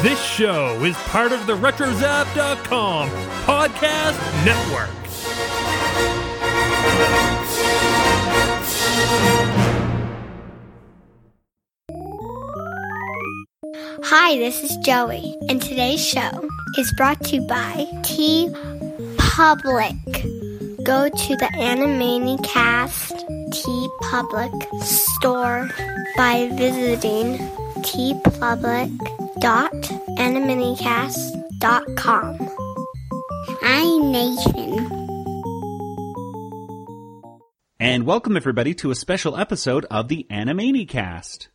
This show is part of the RetroZap.com podcast network. Hi, this is Joey, and today's show is brought to you by T Public. Go to the Animaniacast T Public store by visiting tpublic.animaniacast.com. I'm Nathan. And welcome everybody to a special episode of the Animaniacast.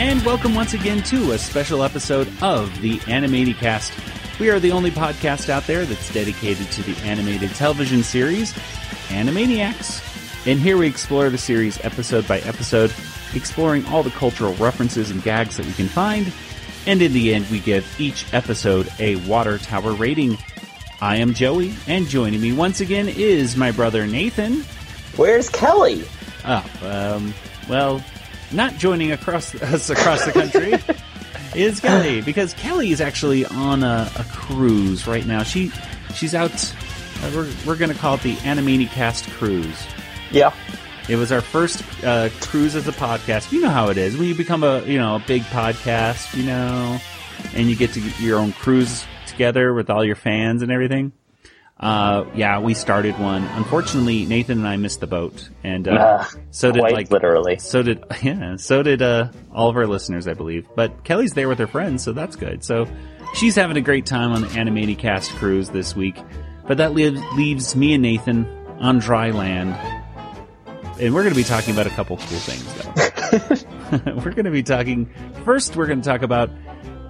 And welcome once again to a special episode of the Animaniacast. We are the only podcast out there that's dedicated to the animated television series, Animaniacs. And here we explore the series episode by episode, exploring all the cultural references and gags that we can find. And in the end, we give each episode a water tower rating. I am Joey, and joining me once again is my brother Nathan. Where's Kelly? Oh, um, well, not joining across us across the country is Kelly because Kelly is actually on a, a cruise right now. She she's out. Uh, we're we're gonna call it the Animaniacast cruise. Yeah. It was our first uh, cruise as a podcast. You know how it is when you become a you know a big podcast, you know, and you get to get your own cruise together with all your fans and everything. Uh, yeah, we started one. Unfortunately, Nathan and I missed the boat, and uh, Uh, so did quite like literally. so did yeah, so did uh, all of our listeners, I believe. But Kelly's there with her friends, so that's good. So she's having a great time on the Animaniacast cruise this week. But that leaves leaves me and Nathan on dry land, and we're going to be talking about a couple cool things. Though we're going to be talking first. We're going to talk about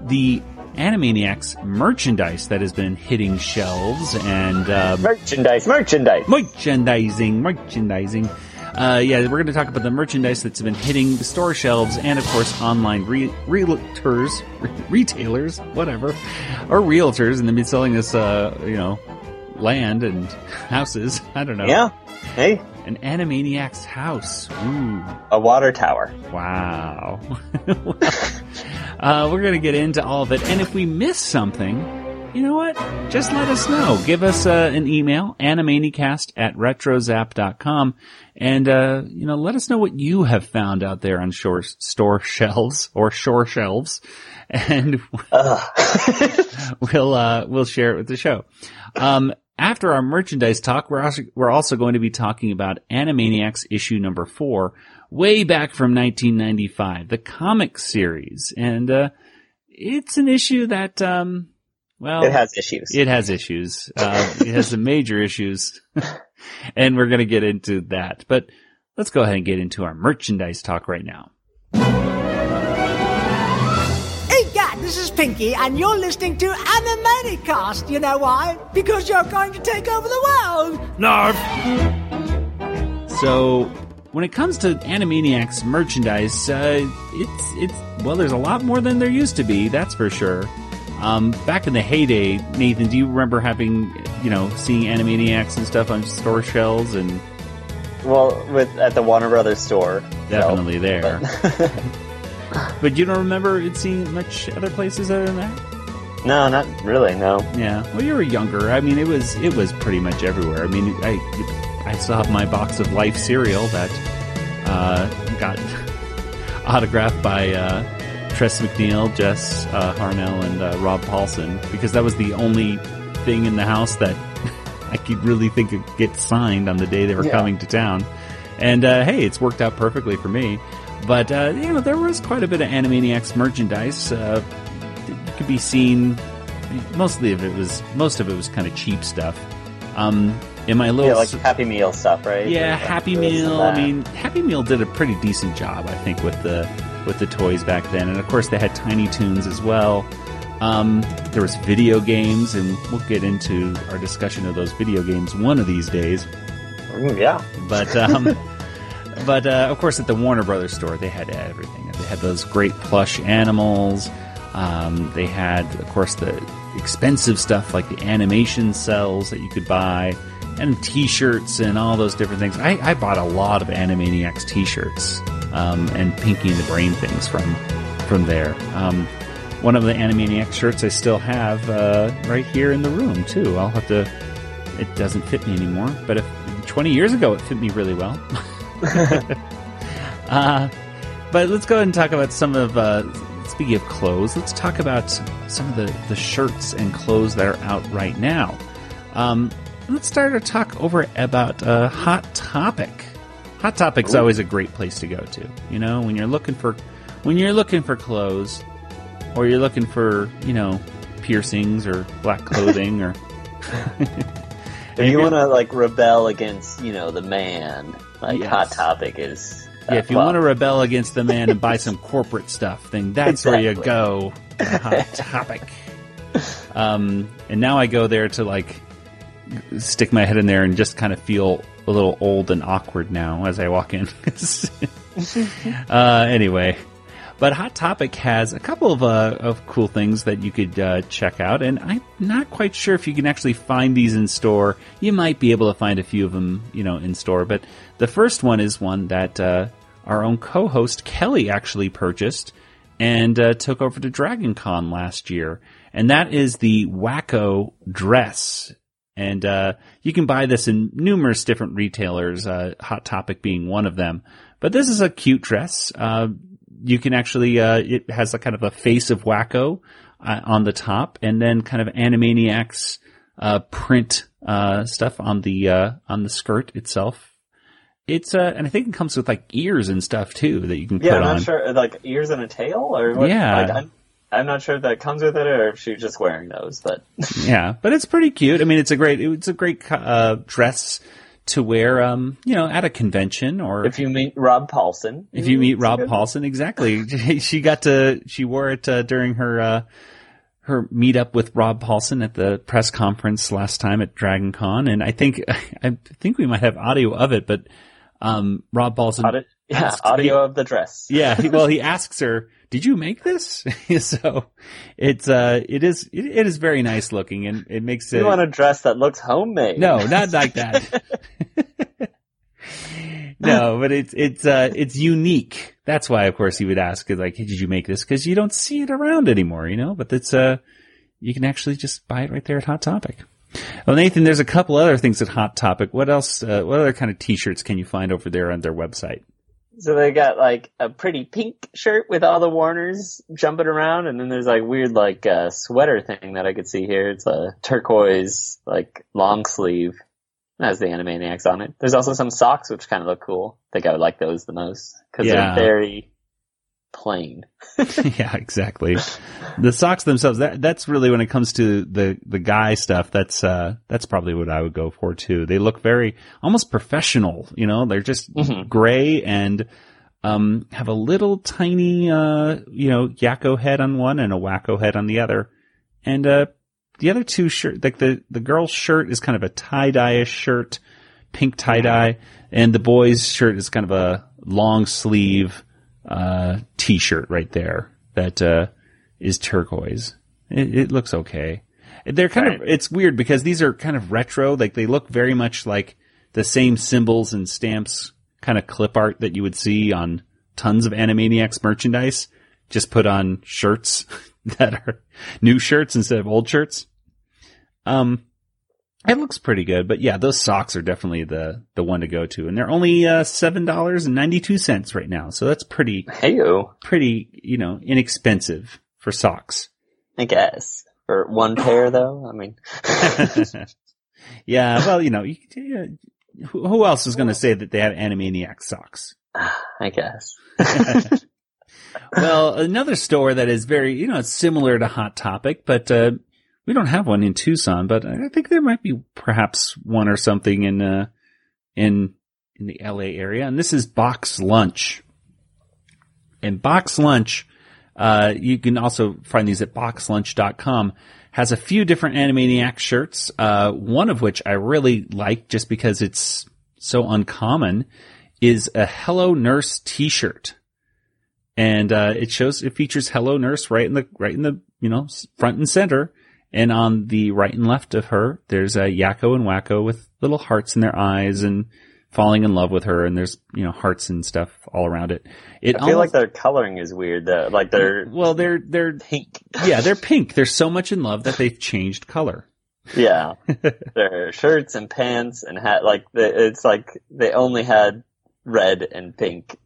the Animaniacs merchandise that has been hitting shelves and um, Merchandise, merchandise. merchandising, merchandising. Uh, yeah, we're going to talk about the merchandise that's been hitting the store shelves and, of course, online re- realtors, re- retailers, whatever, or realtors, and they've been selling this, uh, you know, land and houses. I don't know. Yeah. Hey, An Animaniacs house. Ooh. a water tower. Wow. uh, we're going to get into all of it. And if we miss something, you know what? Just let us know. Give us uh, an email, animaniacast at retrozap.com. And, uh, you know, let us know what you have found out there on shore, store shelves or shore shelves. And we'll, uh, we'll share it with the show. Um, after our merchandise talk, we're also, we're also going to be talking about Animaniacs issue number four, way back from 1995, the comic series. And, uh, it's an issue that, um, well, it has issues. it has issues. Uh, it has some major issues. and we're going to get into that. But let's go ahead and get into our merchandise talk right now. Hey, Dad, this is Pinky, and you're listening to Animaniacast. You know why? Because you're going to take over the world. Narf. So, when it comes to Animaniacs merchandise, uh, it's it's well, there's a lot more than there used to be. That's for sure. Um, back in the heyday, Nathan, do you remember having you know seeing Animaniacs and stuff on store shelves and well, with at the Warner Brothers store. so- definitely there? but you don't remember it seeing much other places other than that? no, not really. No. Yeah. Well, you were younger. I mean, it was it was pretty much everywhere. I mean, I I still have my box of Life cereal that uh, got autographed by uh, Tress MacNeille, Jess uh, Harnell, and uh, Rob Paulsen because that was the only thing in the house that I could really think could get signed on the day they were Yeah. coming to town. And uh, hey, it's worked out perfectly for me. But uh, you know, there was quite a bit of Animaniacs merchandise. Uh, could be seen. Mostly of it was most of it was kind of cheap stuff. Um, in my little Yeah, like Happy Meal stuff, right? yeah, Like Happy Meal. I mean, Happy Meal did a pretty decent job, I think, with the with the toys back then, and of course they had Tiny Toons as well. Um, there was video games, and we'll get into our discussion of those video games one of these days. Mm, yeah. But um, but uh, of course, at the Warner Brothers store, they had everything. They had those great plush animals. Um, they had, of course, the expensive stuff like the animation cells that you could buy, and T-shirts and all those different things. I, I bought a lot of Animaniacs T-shirts um, and Pinky and the Brain things from from there. Um, one of the Animaniacs shirts I still have uh, right here in the room too. I'll have to. It doesn't fit me anymore, but if 20 years ago it fit me really well. uh, but let's go ahead and talk about some of. Uh, speaking of clothes, let's talk about some of the, the shirts and clothes that are out right now. Um, let's start our talk over about uh, Hot Topic. Hot Topic's always a great place to go to. You know, when you're looking for when you're looking for clothes, or you're looking for you know piercings or black clothing or. If you want to like rebel against, you know, the man, like Yes. Hot Topic is. uh, Yeah, if you well, want to rebel against the man and buy some corporate stuff, then that's where you go. Hot topic. Um, and now I go there to like stick my head in there and just kind of feel a little old and awkward now as I walk in. uh, anyway, but Hot Topic has a couple of uh, of cool things that you could uh, check out, and I'm not quite sure if you can actually find these in store. You might be able to find a few of them, you know, in store. But the first one is one that uh, our own co-host Kelly actually purchased and uh, took over to Dragon Con last year, and that is the Wakko dress. And uh, you can buy this in numerous different retailers, uh, Hot Topic being one of them. But this is a cute dress. Uh, you can actually, uh, it has a kind of a face of Wakko uh, on the top, and then kind of Animaniacs uh, print uh, stuff on the uh, on the skirt itself. It's uh, and I think it comes with like ears and stuff too that you can put on. Yeah, put I'm on. not sure. Like ears and a tail, or what? Yeah. Like, I'm, not sure if that comes with it, or if she's just wearing those. But Yeah, but it's pretty cute. I mean, it's a great it's a great uh, dress to wear, um, you know, at a convention or if you meet Rob Paulsen, if you meet Rob good- Paulsen, exactly. she got to she wore it uh, during her uh, her meetup with Rob Paulsen at the press conference last time at Dragon Con, and I think I think we might have audio of it, but um, Rob Paulsen. Audi- yeah, audio of the dress. Yeah, well, he asks her, "Did you make this?" so it's uh, it is it, it is very nice looking, and it makes it. You want a dress that looks homemade? No, not like that. no, but it's it's uh it's unique. That's why, of course, he would ask, like, hey, "Did you make this?" Because you don't see it around anymore, you know. But it's uh, you can actually just buy it right there at Hot Topic. Well, Nathan, there's a couple other things at Hot Topic. What else? Uh, what other kind of T-shirts can you find over there on their website? So they got like a pretty pink shirt with all the Warners jumping around, and then there's like weird like uh, sweater thing that I could see here. It's a turquoise like long sleeve. It has the Animaniacs on it. There's also some socks which kind of look cool. I think I would like those the most because Yeah. they're very plain. yeah, exactly. The socks themselves, that, that's really when it comes to the, the guy stuff, that's, uh, that's probably what I would go for too. They look very, almost professional, you know, they're just Mhm. gray and, um, have a little tiny, uh, you know, Yakko head on one and a Wakko head on the other. And, uh, the other two shirt, like the, the girl's shirt is kind of a tie-dye-ish shirt, pink tie-dye, and the boy's shirt is kind of a long sleeve, uh, t-shirt right there that, uh, is turquoise. It, it looks okay. They're kind of, it's weird because these are kind of retro, like they look very much like the same symbols and stamps kind of clip art that you would see on tons of Animaniacs merchandise, just put on shirts that are new shirts instead of old shirts. Um, it looks pretty good, but yeah, those socks are definitely the the one to go to, and they're only uh, seven dollars and ninety two cents right now, so that's pretty Heyo, pretty you know inexpensive for socks. I guess for one pair though. I mean, yeah, well, you know, you, yeah, who who else is going to say that they have Animaniac socks? I guess. well, another store that is very, you know, it's similar to Hot Topic, but uh, we don't have one in Tucson. But I think there might be perhaps one or something in uh, in in the LA area, and this is Box Lunch. And Box Lunch, uh, you can also find these at boxlunch.com. Has a few different Animaniac shirts, uh, one of which I really like just because it's so uncommon, is a Hello Nurse t-shirt and uh, it shows it features Hello Nurse right in the right in the you know front and center, And on the right and left of her, there's a Yakko and Wakko with little hearts in their eyes and falling in love with her. And there's, you know, hearts and stuff all around it. It I feel like their coloring is weird though. Like they're well, they're, they're, pink. yeah, they're pink. They're so much in love that they've changed color. Yeah. their shirts and pants and hat, like the, it's like they only had red and pink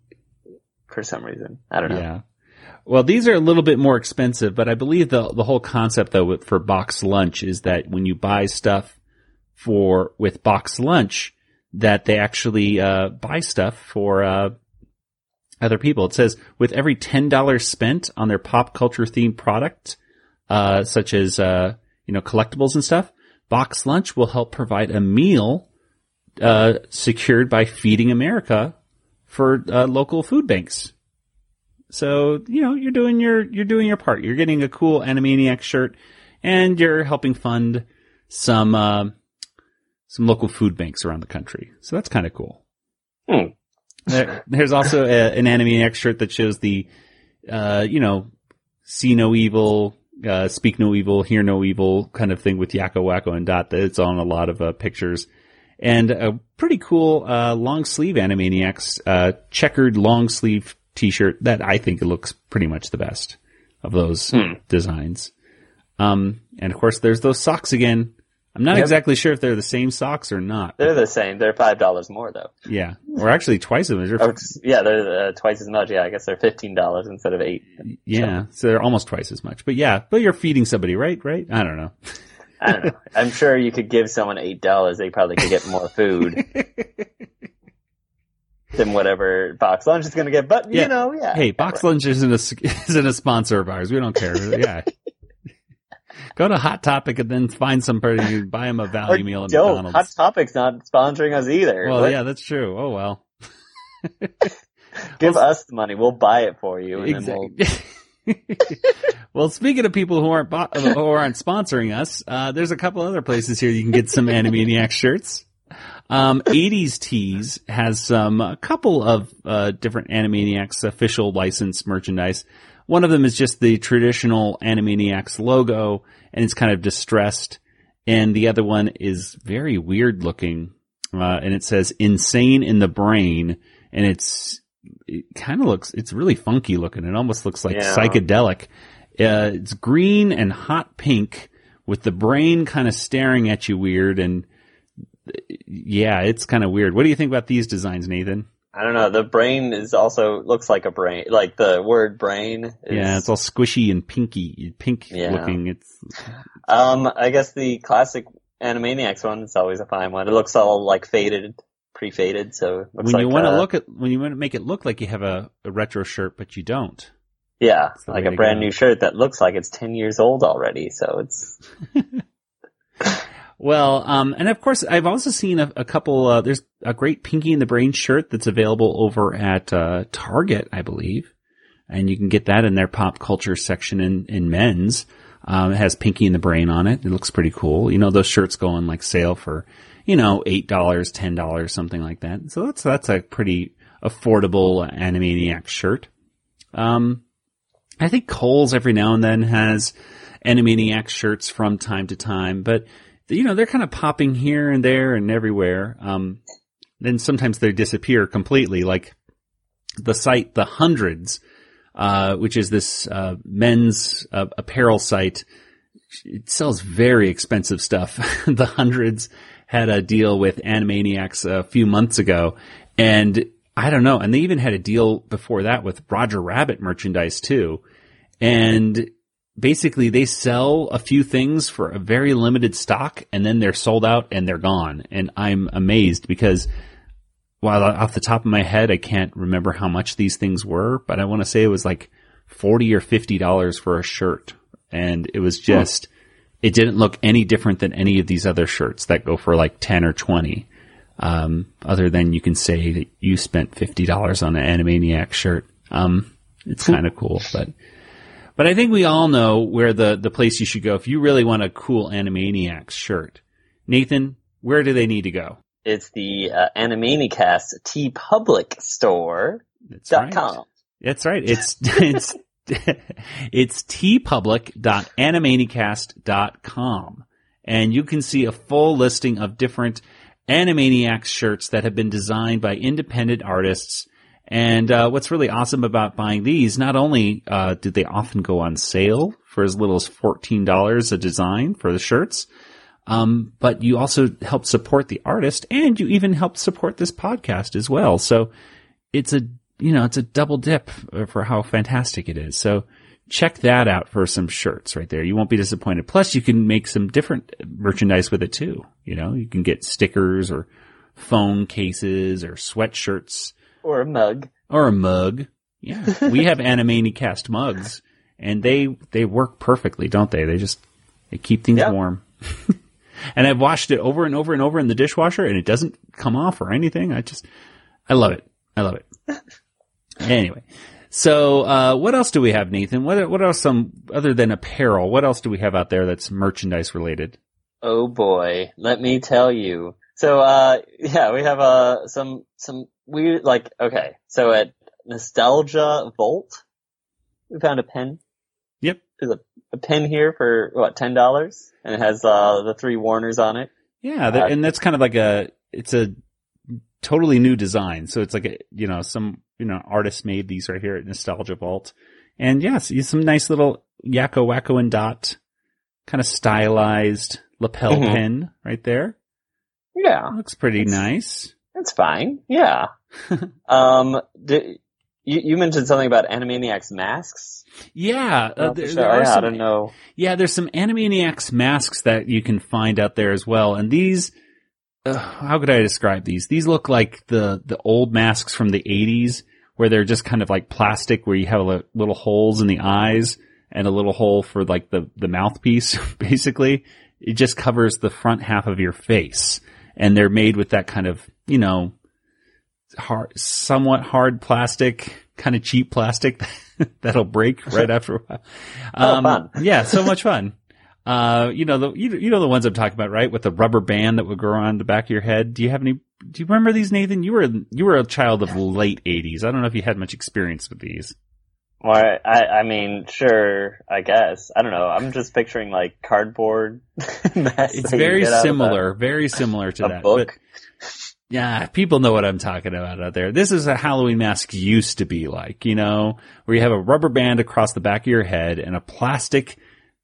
for some reason. I don't know. Yeah. Well, these are a little bit more expensive, but I believe the the whole concept though for box lunch is that when you buy stuff for with box lunch, that they actually uh, buy stuff for uh, other people. It says with every ten dollars spent on their pop culture themed product, uh, such as uh, you know collectibles and stuff, box lunch will help provide a meal uh, secured by Feeding America for uh, local food banks. So, you know, you're doing your, you're doing your part. You're getting a cool Animaniac shirt and you're helping fund some, uh, some local food banks around the country. So that's kind of cool. Hmm. There, there's also a, an Animaniac shirt that shows the, uh, you know, see no evil, uh, speak no evil, hear no evil kind of thing with Yakko, Wakko, and Dot. That it's on a lot of uh, pictures. And a pretty cool, uh, long sleeve Animaniacs, uh, checkered long sleeve t-shirt that I think looks pretty much the best of those designs. Um, and of course there's those socks again. I'm not Yep. exactly sure if they're the same socks or not. They're the same. They're five dollars more though. Yeah. Or actually twice as much. Oh, yeah, they're uh, twice as much. Yeah, I guess they're fifteen dollars instead of eight. Yeah. So they're almost twice as much. But yeah, but you're feeding somebody, right? Right? I don't know. I don't know. I'm sure you could give someone eight dollars, they probably could get more food than whatever box lunch is going to get. But Yeah. you know, yeah. Hey, Box Lunch isn't a, isn't a sponsor of ours. We don't care. Yeah. Go to Hot Topic and then find somebody and buy them a Or value meal at don't. McDonald's. Hot Topic's not sponsoring us either. well, What? yeah, that's true. Oh well. Give well, us the money. We'll buy it for you, and then we'll. Exactly. well, speaking of people who aren't bo- who aren't sponsoring us, uh, there's a couple other places here you can get some Animaniac shirts. Um, 80s Tees has some a couple of uh, different Animaniacs official licensed merchandise. One of them is just the traditional Animaniacs logo, and it's kind of distressed. And the other one is very weird looking, uh, and it says "insane in the brain," and it's it kind of looks it's really funky looking. It almost looks like Yeah. psychedelic. Uh, it's green and hot pink with the brain kind of staring at you weird and yeah, it's kind of weird. What do you think about these designs, Nathan? I don't know. The brain is also looks like a brain. Like the word brain. Is, yeah, it's all squishy and pinky, pink Yeah. looking. It's Um, I guess the classic Animaniacs one is always a fine one. It looks all like faded, pre-faded, so when you like, want to uh, look at when you want to make it look like you have a, a retro shirt, but you don't. Yeah, like a brand go. new shirt that looks like it's ten years old already. So it's Well, um, and of course, I've also seen a, a couple. Uh, there's a great Pinky in the Brain shirt that's available over at uh, Target, I believe, and you can get that in their pop culture section in in men's. Um, it has Pinky in the Brain on it. It looks pretty cool. You know, those shirts go on like sale for, you know, eight dollars, ten dollars, something like that. So that's that's a pretty affordable Animaniac shirt. Um, I think Kohl's every now and then has Animaniac shirts from time to time, but you know they're kind of popping here and there and everywhere. Um, then sometimes they disappear completely, like the site The Hundreds, uh, which is this uh, men's uh, apparel site. It sells very expensive stuff. the Hundreds had a deal with Animaniacs a few months ago, and I don't know. And they even had a deal before that with Roger Rabbit merchandise too. And basically they sell a few things for a very limited stock and then they're sold out and they're gone. And I'm amazed because while off the top of my head, I can't remember how much these things were, but I want to say it was like 40 or $50 for a shirt. And it was just, it didn't look any different than any of these other shirts that go for like 10 or 20. Um, other than you can say that you spent $50 on an Animaniac shirt. Um, it's kind of cool, but, but I think we all know where the, the place you should go if you really want a cool Animaniacs shirt. Nathan, where do they need to go? it's the uh, Animaniacast T Public Store That's dot right. com. That's right. It's, it's it's tpublic.animaniacast.com. And you can see a full listing of different Animaniacs shirts that have been designed by independent artists. And uh, what's really awesome about buying these, not only uh, do they often go on sale for as little as $14 a design for the shirts, um, but you also help support the artist and you even help support this podcast as well. So it's a, you know, it's a double dip for how fantastic it is. So check that out for some shirts right there. You won't be disappointed. Plus you can make some different merchandise with it too. You know, you can get stickers or phone cases or sweatshirts Or a mug. or a mug. Yeah. we have Animaniacast mugs and they, they work perfectly, don't they? They just, they keep things Yeah. warm. and I've washed it over and over and over in the dishwasher and it doesn't come off or anything. I just, I love it. I love it. anyway. So, uh, what else do we have, Nathan? What, what are some, other than apparel, what else do we have out there that's merchandise related? Oh boy, let me tell you. So, uh, yeah, we have, uh, some, some weird, like, okay, so at Nostalgia Vault, we found a pen. Yep. There's a, a pen here for, what, $10? And it has, uh, the three Warners on it. Yeah, that, Uh, and that's kind of like a it's a totally new design. So it's like a you know some you know artist made these right here at Nostalgia Vault, and yes, yeah, some nice little Yakko Wakko and Dot kind of stylized lapel Mhm. pin right there. Yeah, Looks pretty It's- nice. That's fine. Yeah. um, di- you, you mentioned something about Animaniacs masks. Yeah, uh, there, for there are Yeah, I some, don't know. Yeah, there's some Animaniacs masks that you can find out there as well, and these. Uh, how could I describe these? These look like the the old masks from the '80s, where they're just kind of like plastic, where you have li- little holes in the eyes and a little hole for like the the mouthpiece. Basically, it just covers the front half of your face, and they're made with that kind of you know hard, somewhat hard plastic, kind of cheap plastic that'll break right after a while. Oh, fun. Yeah, so much fun. Uh, you know the you, you know the ones I'm talking about, right? With the rubber band that would go around the back of your head. Do you have any? Do you remember these, Nathan? You were you were a child of late '80s. I don't know if you had much experience with these. Well, I, I mean, sure, I guess. I don't know. I'm just picturing like cardboard. It's very similar, very similar to that. book. But yeah, people know what I'm talking about out there. This is a Halloween mask used to be like, you know, where you have a rubber band across the back of your head and a plastic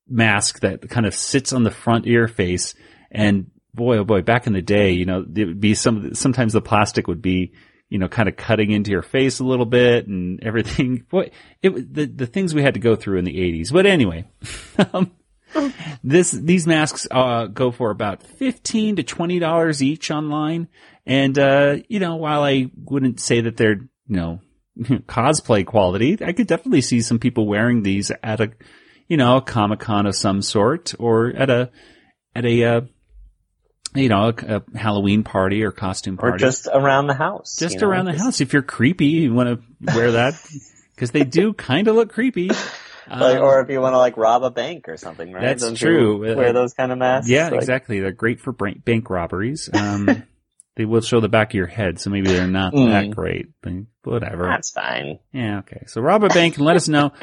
mask that kind of sits on the front of your face. And boy, oh boy, back in the day, you know, it would be some, sometimes the plastic would be, you know, kind of cutting into your face a little bit and everything. Boy, it the, the things we had to go through in the 80s. But anyway, um, this these masks uh, go for about fifteen to twenty dollars each online, and uh, you know while I wouldn't say that they're you know cosplay quality, I could definitely see some people wearing these at a you know a comic con of some sort or at a at a uh, you know a, a Halloween party or costume party. Or just around the house. just you know, around the just- house. If you're creepy, you want to wear that because they do kind of look creepy. Like, Um, or if you want to like rob a bank or something, right? That's Don't true. Wear those kind of masks. Yeah, Like, exactly. They're great for bank robberies. Um, they will show the back of your head, so maybe they're not Mm. that great, but whatever. That's fine. Yeah, okay. So rob a bank and let us know.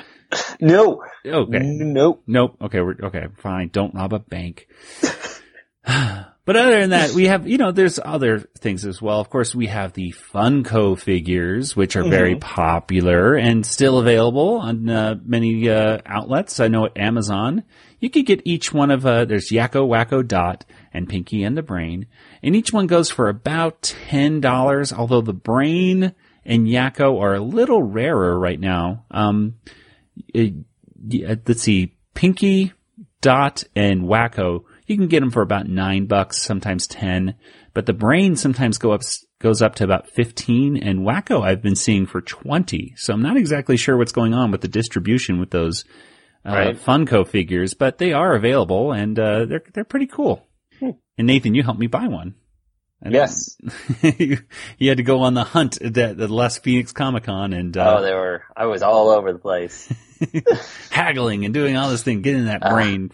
No. Okay. Nope. Nope. Okay, we're okay. Fine. Don't rob a bank. but other than that, we have you know there's other things as well. Of course, we have the Funko figures, which are very popular and still available on uh, many uh, outlets. I know at Amazon, you could get each one of uh, there's Yakko, Wakko, Dot, and Pinky and the Brain, and each one goes for about ten dollars. Although the Brain and Yakko are a little rarer right now. Um, it- let's see, Pinky, Dot, and Wakko. You can get them for about nine bucks, sometimes ten. But the brain sometimes go up goes up to about fifteen, and Wakko I've been seeing for twenty. So I'm not exactly sure what's going on with the distribution with those uh, Right. Funko figures, but they are available and uh, they're they're pretty cool. And Nathan, you helped me buy one. And Yes. you, you had to go on the hunt at the, the Las Phoenix Comic Con and uh, oh, they were. I was all over the place. haggling and doing all this thing, getting that Ah. brain.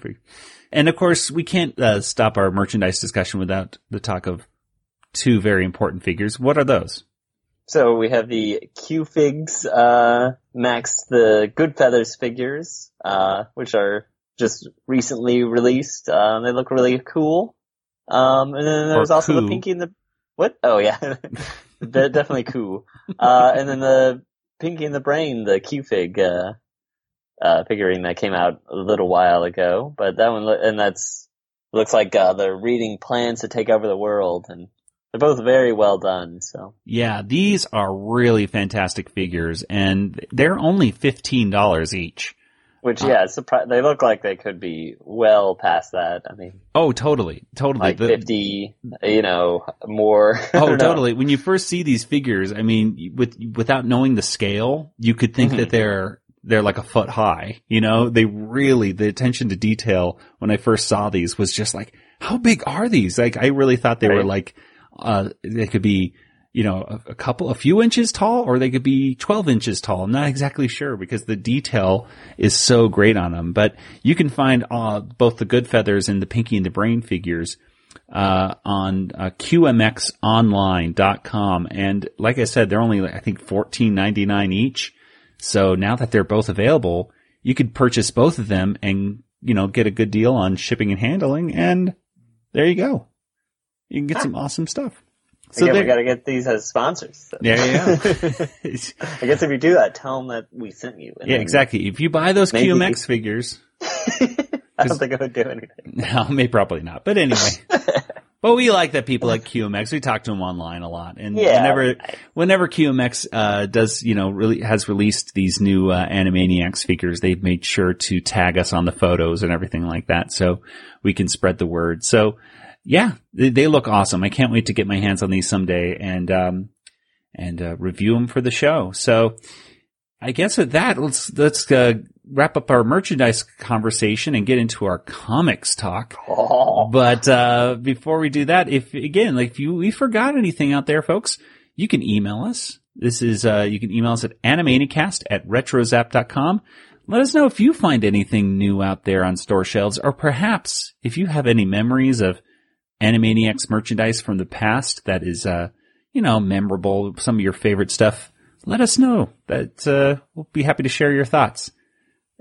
And of course, we can't uh, stop our merchandise discussion without the talk of two very important figures. What are those? So we have the Q Figs, uh, Max the Goodfeathers figures, uh, which are just recently released. Uh, they look really cool. Um, and then there's Or also the. Pinky and the, what? Oh yeah. De- definitely cool. Uh, and then the Pinky and the Brain, the Q Fig, uh, uh, figurine that came out a little while ago. But that one, and that's, looks like, uh, they're reading plans to take over the world and they're both very well done, so. Yeah, these are really fantastic figures, and they're only fifteen dollars each. Which, yeah, it's surpri- they look like they could be well past that. I mean, Oh, totally, totally. like The- 50, you know, more. Oh, totally. When you first see these figures, I mean, with without knowing the scale, you could think Mhm. that they're they're like a foot high. You know, they really the attention to detail when I first saw these was just like, how big are these? Like, I really thought they were like, uh, they could be, you know, a, a couple, a few inches tall, or they could be twelve inches tall. I'm not exactly sure because the detail is so great on them. But you can find uh, both the Goodfeathers and the Pinky and the Brain figures uh, on uh, qmxonline.com. And like I said, they're only, I think, fourteen ninety nine each. So now that they're both available, you could purchase both of them and, you know, get a good deal on shipping and handling. And there you go. You can get some awesome stuff. So Again, we there- gotta get these as sponsors. So. Yeah, yeah, I guess if you do that, tell them that we sent you. yeah, exactly. If you buy those Maybe- QMX figures, I don't think it would do anything. No, may probably not. But anyway. but we like that people like QMX. We talk to them online a lot. And Yeah. whenever, whenever QMX, uh, does, you know, really has released these new, uh, Animaniacs figures, they've made sure to tag us on the photos and everything like that. So we can spread the word. So yeah, they, they look awesome. I can't wait to get my hands on these someday and, um, and, uh, review them for the show. So I guess with that, let's, let's, uh, wrap up our merchandise conversation and get into our comics talk. Oh, But uh, before we do that, if again, like if you we forgot anything out there, folks, you can email us. This is uh, you can email us at animaniacast at retrozap.com. Let us know if you find anything new out there on store shelves, or perhaps if you have any memories of Animaniacs merchandise from the past that is, uh, you know, memorable, some of your favorite stuff. Let us know. That uh, we'll be happy to share your thoughts.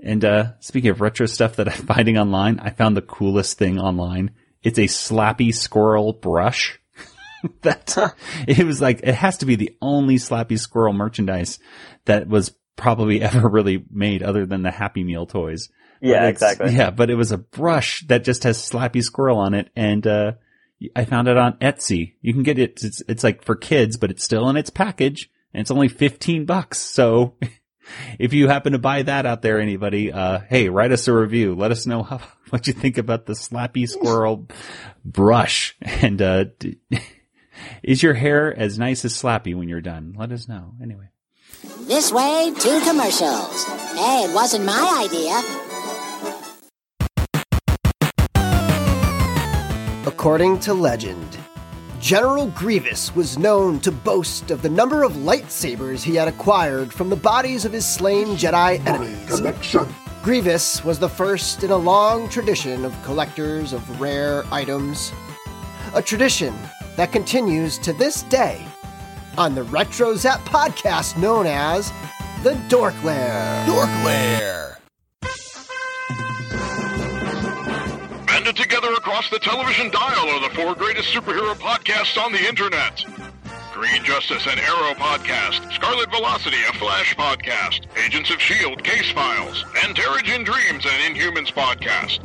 And uh, speaking of retro stuff that I'm finding online, I found the coolest thing online. It's a slappy squirrel brush. that it was like it has to be the only slappy squirrel merchandise that was probably ever really made other than the Happy Meal toys. yeah, exactly. Yeah, but it was a brush that just has slappy squirrel on it and uh I found it on Etsy. You can get it it's it's like for kids, but it's still in its package and it's only 15 bucks. So if you happen to buy that out there anybody, uh hey, write us a review. Let us know how, what you think about the slappy squirrel brush and uh is your hair as nice as slappy when you're done? Let us know. Anyway. This way to commercials. Hey, it wasn't my idea. According to legend, General Grievous was known to boast of the number of lightsabers he had acquired from the bodies of his slain Jedi enemies. Grievous was the first in a long tradition of collectors of rare items. A tradition that continues to this day on the Retro Zap podcast known as the Dork Lair. Dork Lair. Across the television dial are the four greatest superhero podcasts on the internet. Green Justice and Arrow podcast, Scarlet Velocity, a Flash podcast, Agents of S.H.I.E.L.D., Case Files, and Terrigen Dreams, an Inhumans podcast.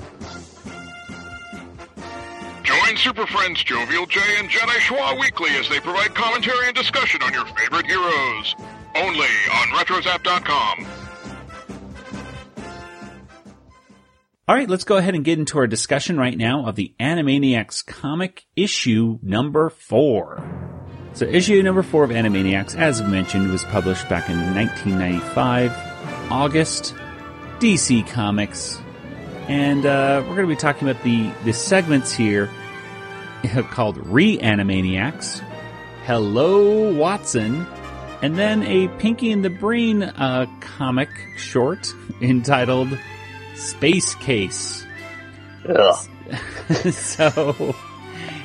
Join Super Friends Jovial J and Jedi Schwa weekly as they provide commentary and discussion on your favorite heroes. Only on RetroZap.com. All right, let's go ahead and get into our discussion right now of the Animaniacs comic issue number four. So, issue number four of Animaniacs, as mentioned, was published back in 1995, August, DC Comics, and uh, we're going to be talking about the the segments here called Reanimaniacs, Hello Watson, and then a Pinky and the Brain uh, comic short entitled Space Case. So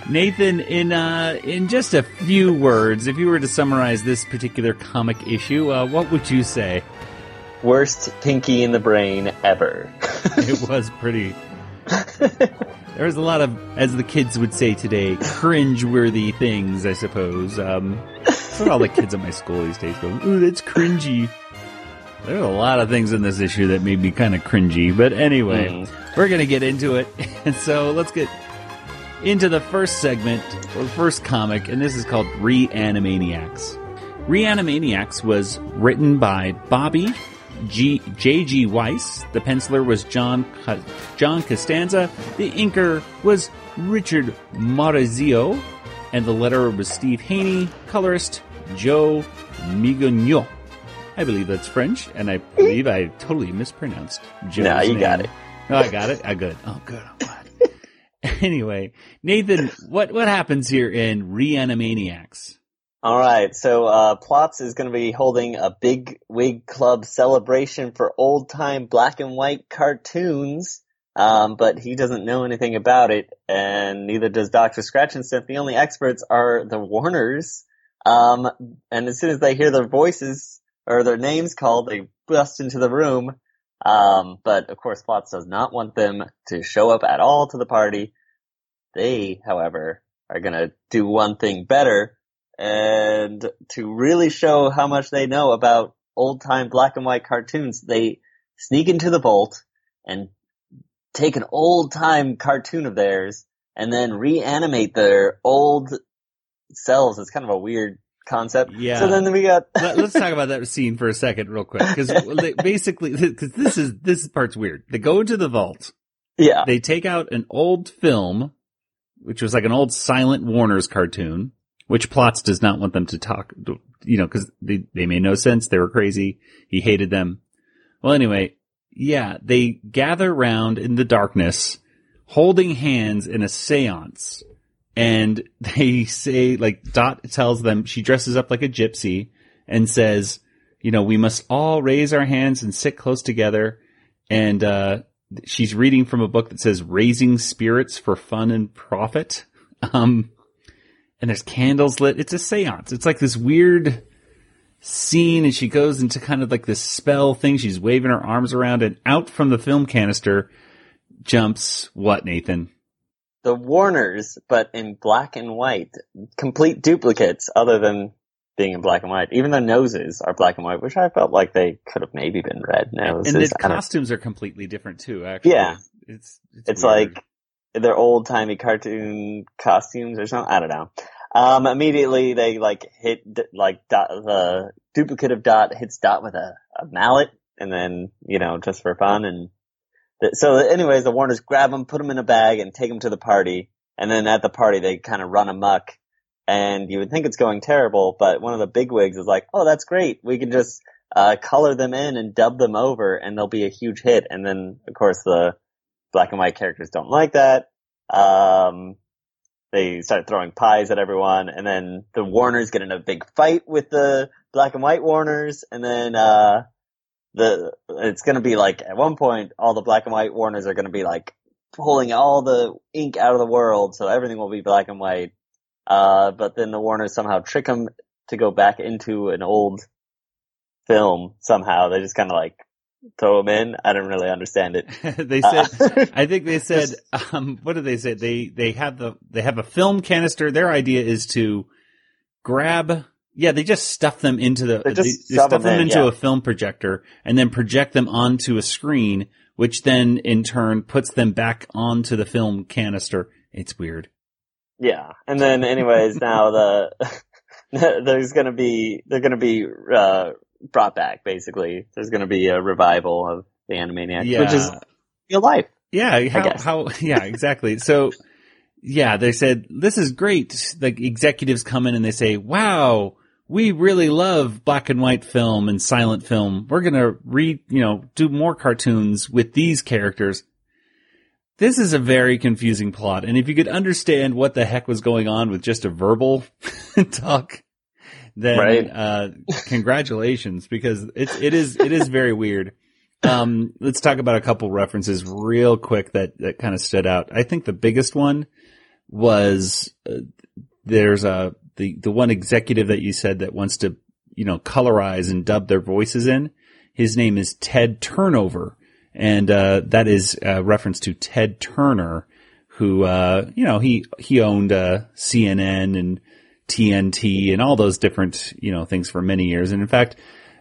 Nathan, in uh, in just a few words, if you were to summarize this particular comic issue, uh, what would you say? Worst Pinky in the Brain ever. it was pretty. There was a lot of, as the kids would say today, cringe-worthy things, I suppose. Um, that's what all the kids at my school these days go, ooh, that's cringy. There's a lot of things in this issue that made me kind of cringy, but anyway, Mm. we're gonna get into it. And so let's get into the first segment, or first comic, and this is called Reanimaniacs. Reanimaniacs was written by Bobbi G. J.G. Weiss. The penciler was John John Costanza. The inker was Richard Marizio. And the letterer was Steve Haney. Colorist Joe Migogno. I believe that's French, and I believe I totally mispronounced Joe's Nah, you name. got it. Oh, I got it. I good. Oh, good. I'm glad. anyway, Nathan, what what happens here in Reanimaniacs? All right, so uh, Plotz is going to be holding a big wig club celebration for old time black and white cartoons, um, but he doesn't know anything about it, and neither does Doctor Scratchansniff. The only experts are the Warners, um, and as soon as they hear their voices or their names called, they bust into the room. Um, but of course, Plotz does not want them to show up at all to the party. They, however, are going to do one thing better and to really show how much they know about old time black and white cartoons, they sneak into the vault and take an old time cartoon of theirs and then reanimate their old selves. It's kind of a weird concept. Yeah. So then we got, Let, us talk about that scene for a second, real quick, because basically, because this is this part's weird. They go into the vault. yeah, They take out an old film, which was like an old Silent Warner's cartoon, which Plotz does not want them to talk, you know, because they they made no sense. They were crazy. He hated them. Well, anyway, yeah, they gather round in the darkness, holding hands in a séance. And they say, like, Dot tells them, she dresses up like a gypsy and says, you know, we must all raise our hands and sit close together. And, uh, she's reading from a book that says raising spirits for fun and profit. Um, and there's candles lit. It's a seance. It's like this weird scene and she goes into kind of like this spell thing. She's waving her arms around and out from the film canister jumps what, Nathan? The Warners, but in black and white, complete duplicates other than being in black and white. Even their noses are black and white, which I felt like they could have maybe been red noses. and the costumes are completely different too, actually. Yeah. It's, it's, It's like they're old timey cartoon costumes or something. I don't know. Um, immediately they like hit like Dot, the duplicate of Dot hits Dot with a, a mallet, and then you know just for fun. And so, anyways, the Warners grab him, put him in a bag, and take him to the party. And then at the party they kind of run amok, and you would think it's going terrible, but one of the bigwigs is like, "Oh, that's great. We can just uh, color them in and dub them over, and they'll be a huge hit." And then, of course, the black and white characters don't like that. Um, they start throwing pies at everyone, and then the Warners get in a big fight with the black and white Warners, and then uh, the it's gonna be like at one point all the black and white Warners are gonna be like pulling all the ink out of the world, so everything will be black and white. Uh, but then the Warners somehow trick them to go back into an old film somehow. They just kind of like throw them in. I don't really understand it. they said, Uh, I think they said, um, what did they say? They, they have the, they have a film canister. Their idea is to grab, yeah, they just stuff them into the, They they, just they stuff them them in, into yeah. a film projector and then project them onto a screen, which then in turn puts them back onto the film canister. It's weird. Yeah, and then anyways, now the there's gonna be they're gonna be uh, brought back. Basically, there's gonna be a revival of the Animaniacs, Yeah. which is real life. Yeah, how, how, yeah, exactly. So, yeah, they said, this is great. Like executives come in and they say, wow, we really love black and white film and silent film. We're going to read, you know, do more cartoons with these characters. This is a very confusing plot. And if you could understand what the heck was going on with just a verbal talk, then, Right. uh, congratulations because it's, it is, it is very weird. Um, let's talk about a couple references real quick that, that kind of stood out. I think the biggest one was uh, there's a the the one executive that you said that wants to you know colorize and dub their voices in. His name is Ted Turnover, and uh, that is a reference to Ted Turner, who uh, you know he he owned uh, CNN and TNT and all those different you know things for many years, and in fact,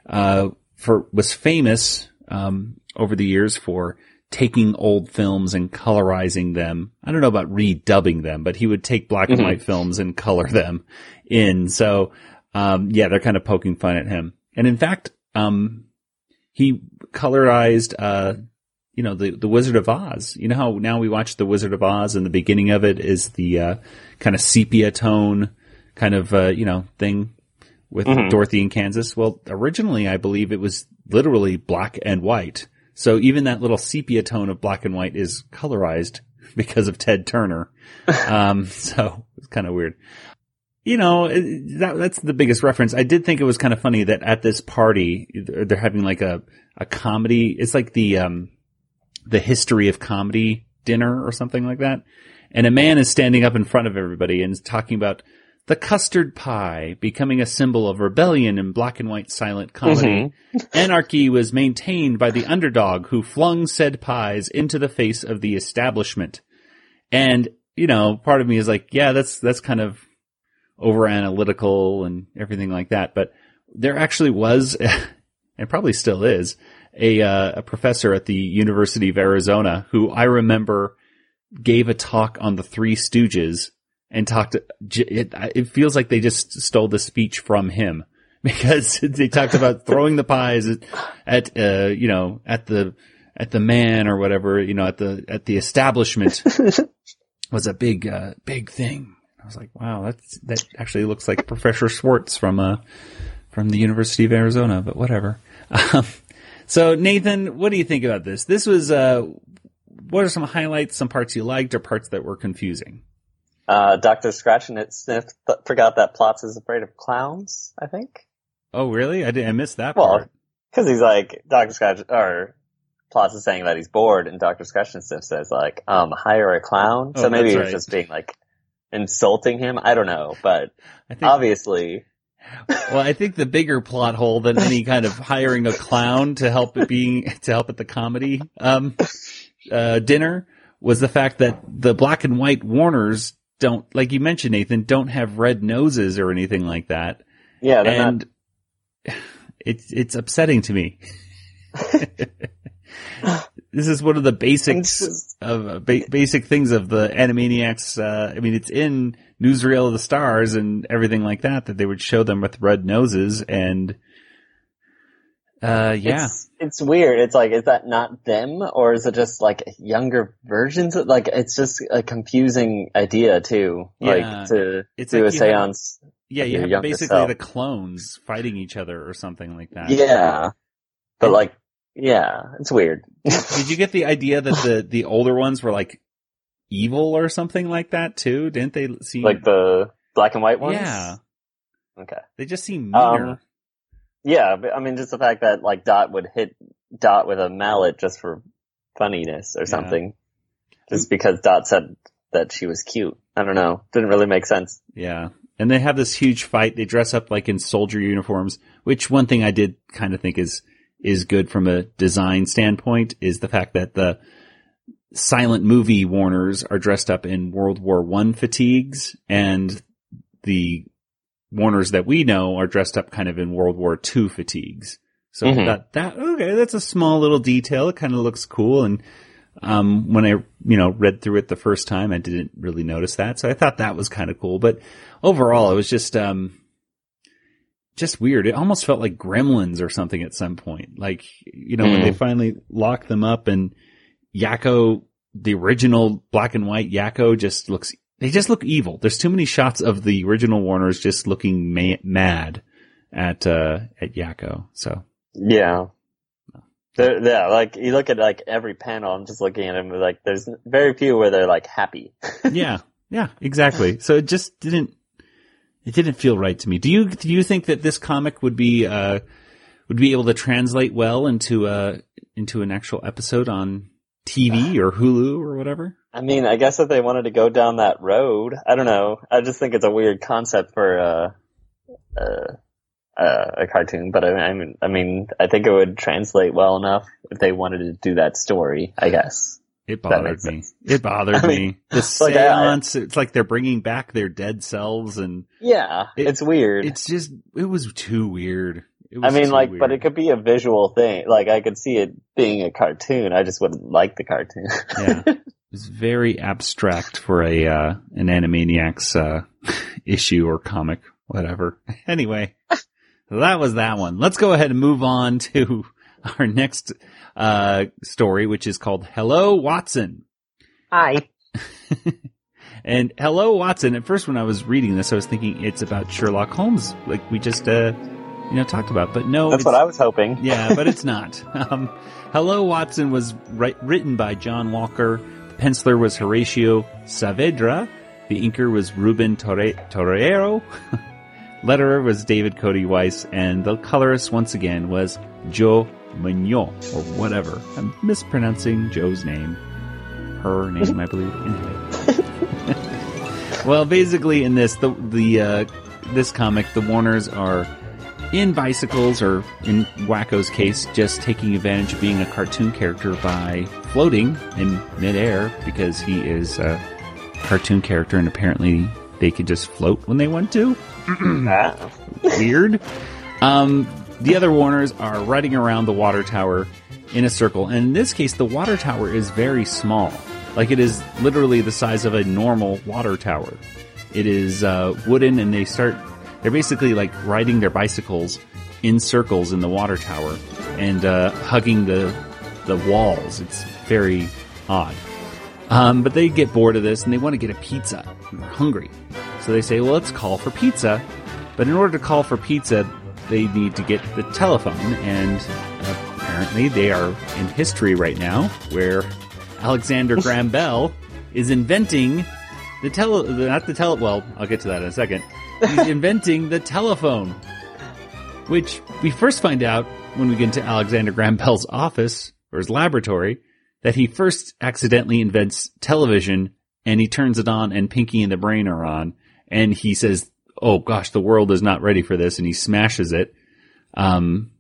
uh, for was famous um, over the years for taking old films and colorizing them. I don't know about redubbing them, but he would take black and Mhm. white films and color them in. So, um, yeah, they're kind of poking fun at him. And in fact, um, he colorized, uh, you know, the, the Wizard of Oz. You know how now we watch the Wizard of Oz and the beginning of it is the, uh, kind of sepia tone kind of, uh, you know, thing with Mhm. Dorothy in Kansas. Well, originally I believe it was literally black and white. So even that little sepia tone of black and white is colorized because of Ted Turner. Um, so it's kind of weird. You know, that, that's the biggest reference. I did think it was kind of funny that at this party, they're having like a, a comedy. It's like the, um, the history of comedy dinner or something like that. And a man is standing up in front of everybody and is talking about the custard pie becoming a symbol of rebellion in black and white silent comedy. Anarchy was maintained by the underdog who flung said pies into the face of the establishment. And, you know, part of me is like, yeah, that's, that's kind of over analytical and everything like that. But there actually was, and probably still is, a, uh, a professor at the University of Arizona who I remember gave a talk on the Three Stooges and talked. It, it feels like they just stole the speech from him because they talked about throwing the pies at, at uh, you know, at the at the man or whatever, you know, at the at the establishment was a big uh, big thing. I was like, wow, that's that actually looks like Professor Schwartz from uh from the University of Arizona, but whatever. Um, so Nathan, what do you think about this? This was uh what are some highlights, some parts you liked or parts that were confusing? Uh, Dr. Scratch and it Sniff th- forgot that Plotz is afraid of clowns, I think. Oh, really? I did I missed that Well, part. Cause he's like, Dr. Scratch, or Plotz is saying that he's bored and Dr. Scratchansniff says like, um, hire a clown. Oh, so maybe that's he was right. just being like, insulting him. I don't know, but I think obviously, well, I think the bigger plot hole than any kind of hiring a clown to help it being to help at the comedy um, uh, dinner was the fact that the black and white Warners don't, like you mentioned, Nathan, don't have red noses or anything like that, yeah, and it's it's upsetting to me. this is one of the basics of uh, ba- basic things of the Animaniacs. Uh, I mean, it's in Newsreel of the Stars and everything like that that they would show them with red noses and. Uh, yeah. It's, it's weird. It's like, is that not them or is it just like younger versions? Of, like, it's just a confusing idea too. Yeah. Like to It's do like a seance. Yeah, you have basically self. the clones fighting each other or something like that. Yeah. But like, yeah, it's weird. Did you get the idea that the, the older ones were like evil or something like that too? Didn't they seem like the black and white ones? Yeah. Okay. They just seem meaner. Um, Yeah, but I mean, just the fact that like Dot would hit Dot with a mallet just for funniness or Yeah. something, just because Dot said that she was cute. I don't know. Didn't really make sense. Yeah. And they have this huge fight. They dress up like in soldier uniforms, which one thing I did kind of think is, is good from a design standpoint is the fact that the silent movie Warners are dressed up in World War One fatigues and the Warners that we know are dressed up kind of in World War Two fatigues. So I Mhm. thought that, okay, that's a small little detail. It kind of looks cool. And, um, when I, you know, read through it the first time, I didn't really notice that. So I thought that was kind of cool. But overall, it was just, um, just weird. It almost felt like gremlins or something at some point. Like, you know, when Mm. they finally lock them up and Yakko, the original black and white Yakko just looks, they just look evil. There's too many shots of the original Warners just looking ma- mad at, uh, at Yakko. So, Yeah. They're, yeah, like you look at like every panel, I'm just looking at them like there's very few where they're like happy. yeah, yeah, exactly. So it just didn't, it didn't feel right to me. Do you, do you think that this comic would be, uh, would be able to translate well into, uh, into an actual episode on TV or Hulu or whatever? I mean, I guess if they wanted to go down that road, I don't know. I just think it's a weird concept for uh, uh, uh, a cartoon, but I, I mean, I mean, I think it would translate well enough if they wanted to do that story. I guess. It bothered me. sense. It bothered I mean, me. The like, I- seance, it's like they're bringing back their dead selves and Yeah, It- it's weird. it's just, it was too weird. I mean, like, weird. but it could be a visual thing. Like, I could see it being a cartoon. I just wouldn't like the cartoon. yeah. It was very abstract for a, uh, an Animaniacs, uh, issue or comic, whatever. Anyway, that was that one. Let's go ahead and move on to our next, uh, story, which is called Hello Watson. Hi. And Hello Watson, at first when I was reading this, I was thinking it's about Sherlock Holmes, like we just, uh, you know, talked about, but no, That's what I was hoping. yeah, but it's not. Um, Hello Watson was ri- written by John Walker. Penciler was Horatio Saavedra. The inker was Ruben Torre- Torreiro. Letterer was David Cody Weiss. And the colorist, once again, was Joe Mignon, or whatever. I'm mispronouncing Joe's name. Her name, I believe. Anyway. well, basically in this, the, the, uh, this comic, the Warners are in bicycles, or in Wakko's case, just taking advantage of being a cartoon character by floating in midair because he is a cartoon character and apparently they could just float when they want to. Weird. Um, the other Warners are riding around the water tower in a circle, and in this case, the water tower is very small. Like it is literally the size of a normal water tower. It is uh, wooden, and they start. They're basically like riding their bicycles in circles in the water tower and uh, hugging the the walls. It's very odd. Um, but they get bored of this and they want to get a pizza. And they're hungry. So they say, well, let's call for pizza. But in order to call for pizza, they need to get the telephone. And apparently they are in history right now where Alexander Graham Bell is inventing the tele, not the tele, well, I'll get to that in a second. He's inventing the telephone, which we first find out when we get into Alexander Graham Bell's office or his laboratory that he first accidentally invents television and he turns it on and Pinky and the Brain are on and he says, "Oh gosh, the world is not ready for this," and he smashes it. Um,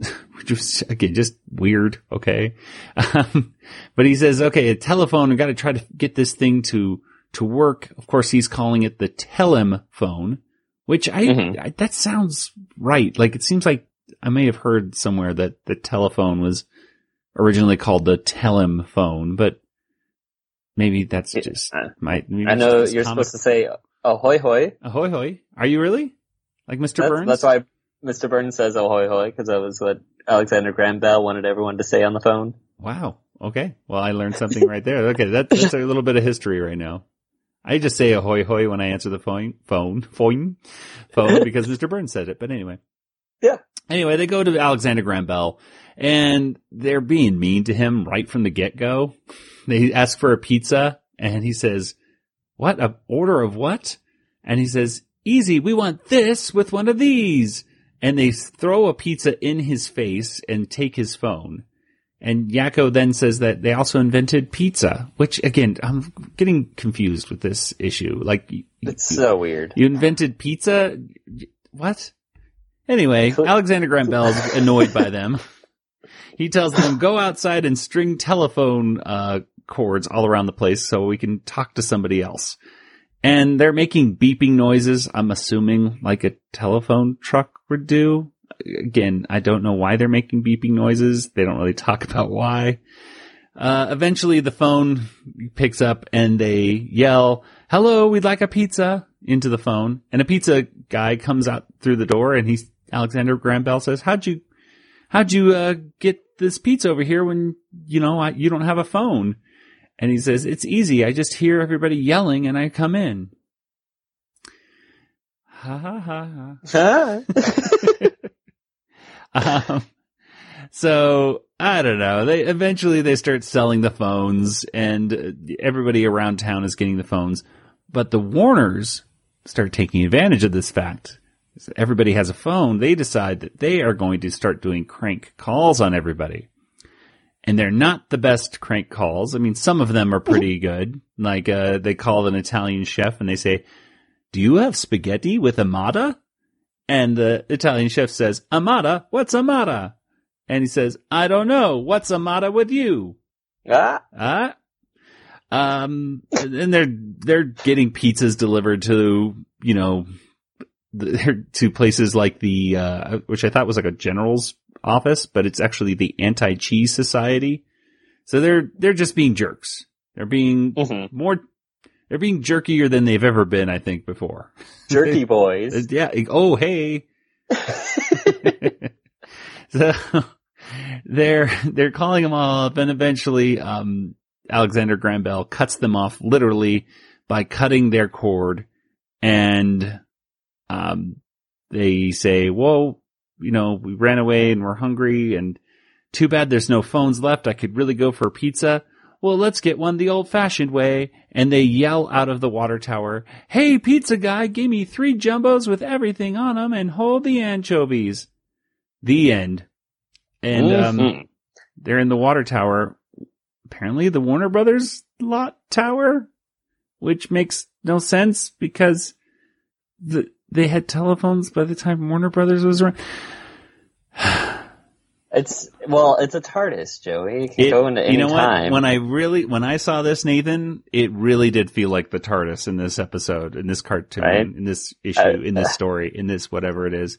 which was again just weird. Okay, um, but he says, "Okay, a telephone. We got to try to get this thing to to work." Of course, he's calling it the Telem phone, which I, Mhm. I that sounds right. Like it seems like I may have heard somewhere that the telephone was originally called the Telem phone, but maybe that's just uh, my. maybe I know you're supposed to say ahoy hoy. Ahoy hoy! Are you really like Mr. That's, Burns? that's why Mr. Burns says ahoy hoy because that was what Alexander Graham Bell wanted everyone to say on the phone. Wow. Okay. Well, I learned something right there. Okay, that, that's a little bit of history right now. I just say ahoy hoy when I answer the phone, phone, phone, phone because Mr. Burns said it. But anyway. Yeah. Anyway, they go to Alexander Graham Bell and they're being mean to him right from the get go. They ask for a pizza and he says, what? A order of what? And he says, easy. We want this with one of these. And they throw a pizza in his face and take his phone. And Yakko then says that they also invented pizza, which again, I'm getting confused with this issue. Like, you, It's so weird. you invented pizza? What? Anyway, Alexander Graham Bell's annoyed by them. He tells them, go outside and string telephone, uh, cords all around the place so we can talk to somebody else. And they're making beeping noises, I'm assuming like a telephone truck would do. Again, I don't know why they're making beeping noises. They don't really talk about why. Uh, eventually the phone picks up and they yell, hello, we'd like a pizza into the phone. And a pizza guy comes out through the door and he's, Alexander Graham Bell says, how'd you, how'd you, uh, get this pizza over here when, you know, I, you don't have a phone? And he says, it's easy. I just hear everybody yelling and I come in. Ha ha ha ha. Um, so I don't know. They eventually they start selling the phones, and uh, everybody around town is getting the phones. But the Warners start taking advantage of this fact. Everybody has a phone. They decide that they are going to start doing crank calls on everybody. and they're not the best crank calls. I mean, some of them are pretty good. Like, uh, they call an Italian chef and they say, do you have spaghetti with amata? And the Italian chef says, amata? What's amata? And he says, I don't know. What's amata with you? Ah, Ah. Um, and they're, they're getting pizzas delivered to, you know, the, to places like the, uh, which I thought was like a general's office, but it's actually the anti-cheese society. So they're, they're just being jerks. They're being Mhm. more, they're being jerkier than they've ever been, I think, before. jerky boys. Uh, Yeah. Oh, hey. so they're they're calling them all up, and eventually, um, Alexander Graham Bell cuts them off literally by cutting their cord, and um, they say, "Whoa, you know, we ran away and we're hungry, and too bad there's no phones left. I could really go for a pizza." Well, let's get one the old fashioned way. And they yell out of the water tower, Hey, pizza guy, give me three jumbos with everything on them and hold the anchovies. The end. And, um, Mhm. they're in the water tower. Apparently the Warner Brothers lot tower, which makes no sense because the, they had telephones by the time Warner Brothers was around. It's well, it's a TARDIS, Joey. It can It- go into any you know time. what? When I really, when I saw this, Nathan, it really did feel like the TARDIS in this episode, in this cartoon, Right? in this issue, Uh, in this story, in this whatever it is.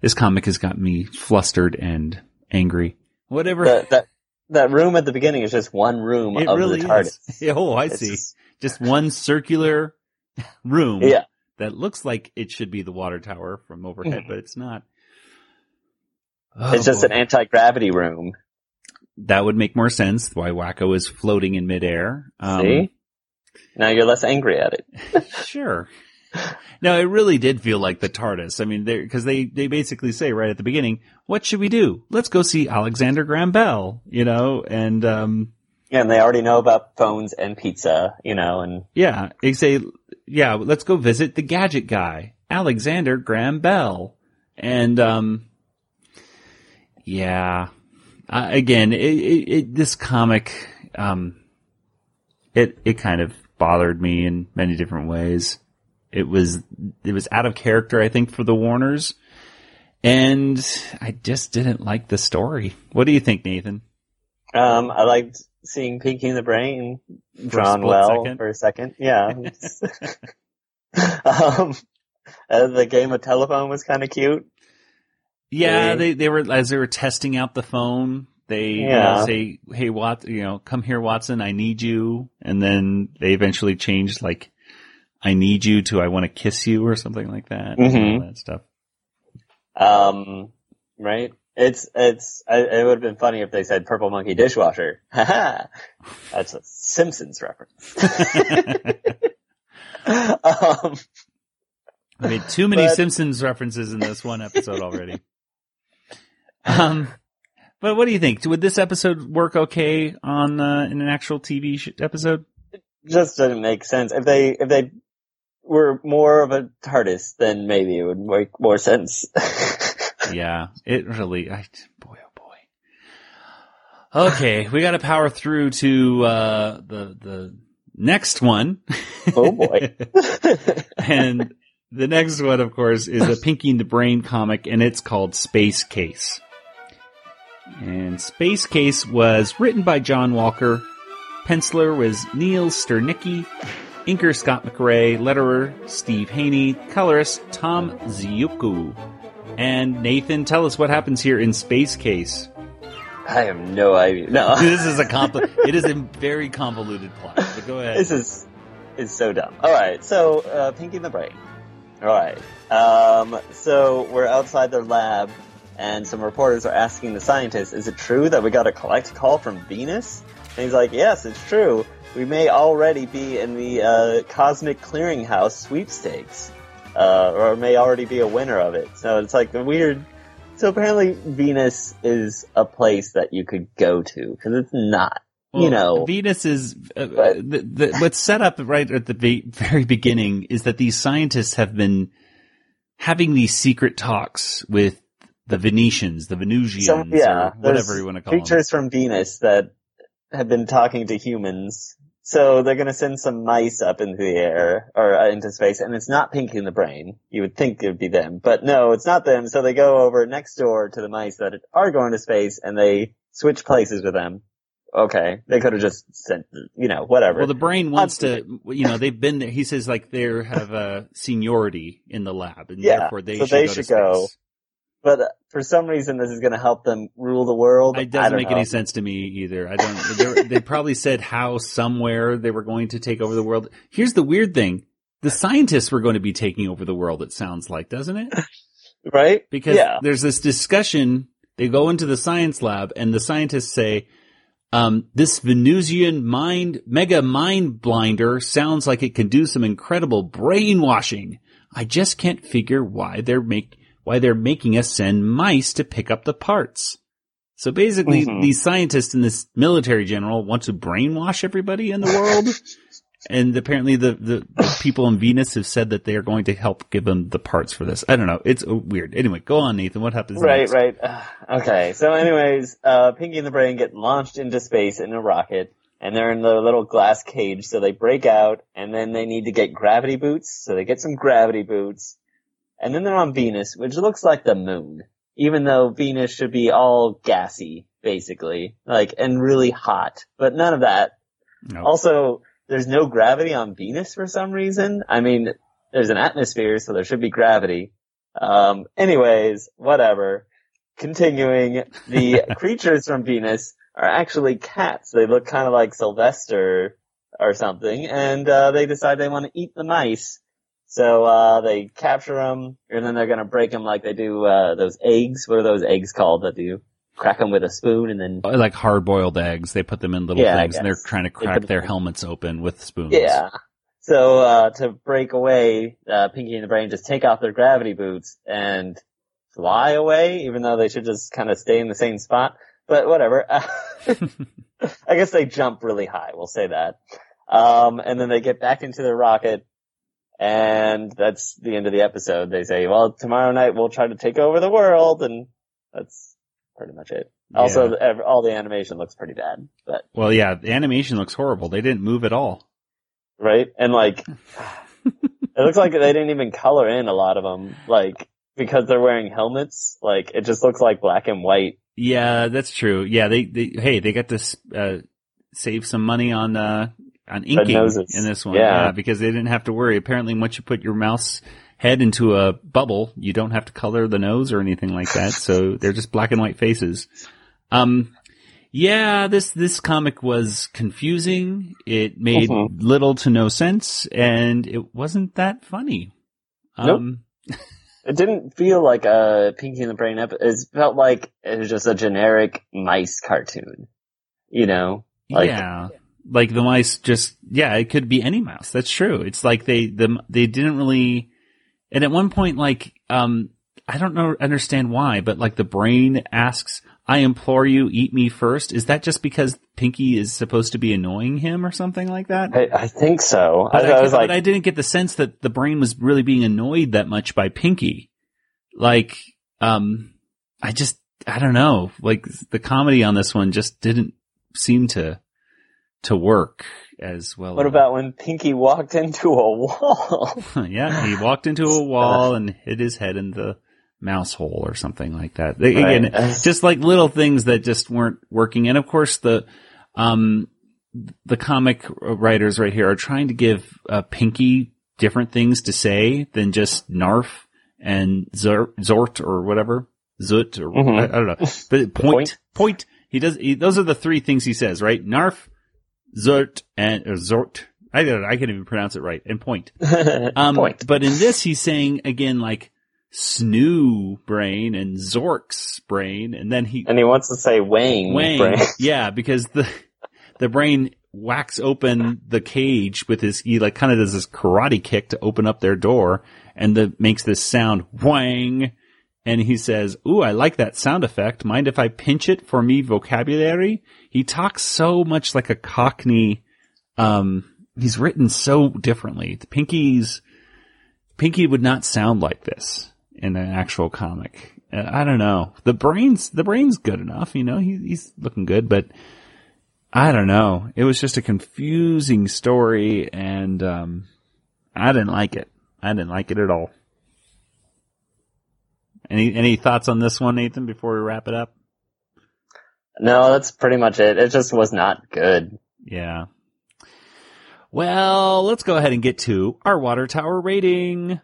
This comic has got me flustered and angry. Whatever. that that that room at the beginning is just one room it of really the TARDIS. is. Oh, I It's see. just- Just one circular room. Yeah. That looks like it should be the water tower from overhead, but it's not. Mm-hmm. it's Oh, just boy. an anti gravity room. that would make more sense. Why Wakko is floating in midair. Um, See? Now you're less angry at it. Sure. No, it really did feel like the TARDIS. I mean, because they, they basically say right at the beginning, what should we do? Let's go see Alexander Graham Bell, you know, and, um, Yeah, and they already know about phones and pizza, you know, and yeah, they say, yeah, let's go visit the gadget guy, Alexander Graham Bell. And, um, yeah, uh, again, it, it, it, this comic, um, it, it kind of bothered me in many different ways. It was, it was out of character, I think, for the Warners. And I just didn't like the story. What do you think, Nathan? um, I liked seeing Pinky in the Brain drawn split well second? for a second. Yeah. um, uh, the game of telephone was kind of cute. Yeah, they they were as they were testing out the phone. They Yeah. say, "Hey, Wat, you know, come here, Watson. I need you." And then they eventually changed like, "I need you" to "I want to kiss you" or something like that. Mhm. all that stuff. Um, right? It's, it's, I, it would have been funny if they said purple monkey dishwasher. Haha. That's a Simpsons reference. um, I made too many But- Simpsons references in this one episode already. Um, but what do you think? Would this episode work okay on uh, in an actual TV sh- episode? just doesn't make sense. If they, if they were more of a TARDIS, then maybe it would make more sense. yeah, it really. I, boy, oh boy. Okay, we got to power through to uh, the the next one. oh boy. and the next one, of course, is a Pinky and the Brain comic, and it's called Space Case. And Space Case was written by John Walker. Penciler was Neil Sternecky. Inker Scott McRae. Letterer Steve Haney. Colorist Tom Ziuko. And Nathan, tell us what happens here in Space Case. I have no idea. No. This is a compli- it is a very convoluted plot. But go ahead. This is is so dumb. All right, so uh, Pinky the Brain. All right, um, so we're outside their lab, and some reporters are asking the scientist, "Is it true that we got a collect call from Venus?" And he's like, "Yes, it's true. We may already be in the uh, Cosmic Clearinghouse sweepstakes, uh, or may already be a winner of it." So it's like a weird. So apparently, Venus is a place that you could go to because it's not. you know, Venus is uh, But- the, the, what's set up right at the ve- very beginning is that these scientists have been having these secret talks with the Venetians, the Venusians, So, yeah, or whatever you want to call them. creatures from Venus that have been talking to humans. So they're gonna send some mice up into the air, or uh, into space, and it's not Pinky in the Brain. You would think it would be them, but no, it's not them, so they go over next door to the mice that are going to space, and they switch places with them. Okay, they could have just sent, you know, whatever. Well, the brain wants to, you know, they've been there. He says like they have a seniority in the lab, and Yeah, therefore they so should they go should to go. space. But uh, for some reason this is gonna help them rule the world. It doesn't make know. any sense to me either. I don't. they- They probably said how somewhere they were going to take over the world. Here's the weird thing: the scientists were going to be taking over the world. It sounds like, doesn't it? Right? Because yeah. there's this discussion. They go into the science lab, and the scientists say, um, "This Venusian mind mega mind blinder sounds like it can do some incredible brainwashing. I just can't figure why they're make why they're making us send mice to pick up the parts." So basically, Mhm. these scientists and this military general want to brainwash everybody in the world. and apparently the, the, the people in Venus have said that they are going to help give them the parts for this. I don't know. It's uh, weird. Anyway, go on, Nathan. What happens Right, next? right. Uh, Okay. So anyways, uh, Pinky and the Brain get launched into space in a rocket and they're in the little glass cage. So they break out and then they need to get gravity boots. So they get some gravity boots and then they're on Venus, which looks like the moon, even though Venus should be all gassy, basically, like, and really hot, but none of that. No. Also, there's no gravity on Venus for some reason. I mean, there's an atmosphere, so there should be gravity. Um, anyways, whatever. Continuing, the creatures from Venus are actually cats. They look kind of like Sylvester or something, and uh, they decide they want to eat the mice. So uh, they capture them, and then they're gonna break them like they do uh, those eggs. What are those eggs called that you crack them with a spoon and then? Like hard boiled eggs. They put them in little Yeah, things and they're trying to crack their helmets open with spoons. Yeah. So uh, to break away, uh, Pinky and the Brain just take off their gravity boots and fly away, even though they should just kind of stay in the same spot. But whatever. I guess they jump really high. We'll say that. Um, and then they get back into their rocket, and that's the end of the episode. They say, "Well, tomorrow night we'll try to take over the world," and that's pretty much it. Also, Yeah. ev- all the animation looks pretty bad, but Well, yeah, the animation looks horrible. They didn't move at all. right? And like, it looks like they didn't even color in a lot of them, like because they're wearing helmets. Like it just looks like black and white. Yeah, that's true. Yeah, they, they hey, they got to uh, save some money on uh, on inking in this one. Yeah. because they didn't have to worry. Apparently, once you put your mouse head into a bubble, you don't have to color the nose or anything like that. so they're just black and white faces. Um, yeah, this this comic was confusing. It made Mhm. little to no sense, and it wasn't that funny. Um, It didn't feel like a Pinky and the Brain episode. It felt like it was just a generic mice cartoon. You know, like yeah. Like the mice just, yeah, it could be any mouse. That's true. It's like they, the, they didn't really, and at one point, like, um, I don't know, understand why, but like the brain asks, I implore you, eat me first. Is that just because Pinky is supposed to be annoying him or something like that? I, I think so. I, But I, I was but like, I didn't get the sense that the brain was really being annoyed that much by Pinky. Like, um, I just, I don't know. Like the comedy on this one just didn't seem to, to work as well. what about when Pinky walked into a wall? yeah, he walked into a wall and hit his head in the mouse hole or something like that. They, Right. Again, just like little things that just weren't working. And of course, the um, the comic writers right here are trying to give uh, Pinky different things to say than just Narf and Zort or whatever. Zut or Mhm. I, I don't know. But point, Point. point. He does. He, those are the three things he says, right? Narf, Zort, and or Zort. I don't know. I can't even pronounce it right. And point. Um, Point. But in this, he's saying again like Snoo brain and Zork's brain, and then he and he wants to say Wang. Wang, Brain. yeah, because the the brain whacks open the cage with his he like kind of does this karate kick to open up their door, and the makes this sound Wang, and he says, "Ooh, I like that sound effect. Mind if I pinch it for me vocabulary?" He talks so much like a Cockney. Um, he's written so differently. Pinky's Pinky would not sound like this in an actual comic. uh, I don't know. The brain's the brain's good enough, you know. He, he's looking good, but I don't know. It was just a confusing story, and um, I didn't like it. I didn't like it at all. Any any thoughts on this one, Nathan? Before we wrap it up? No, that's pretty much it. It just was not good. Yeah. Well, let's go ahead and get to our water tower rating.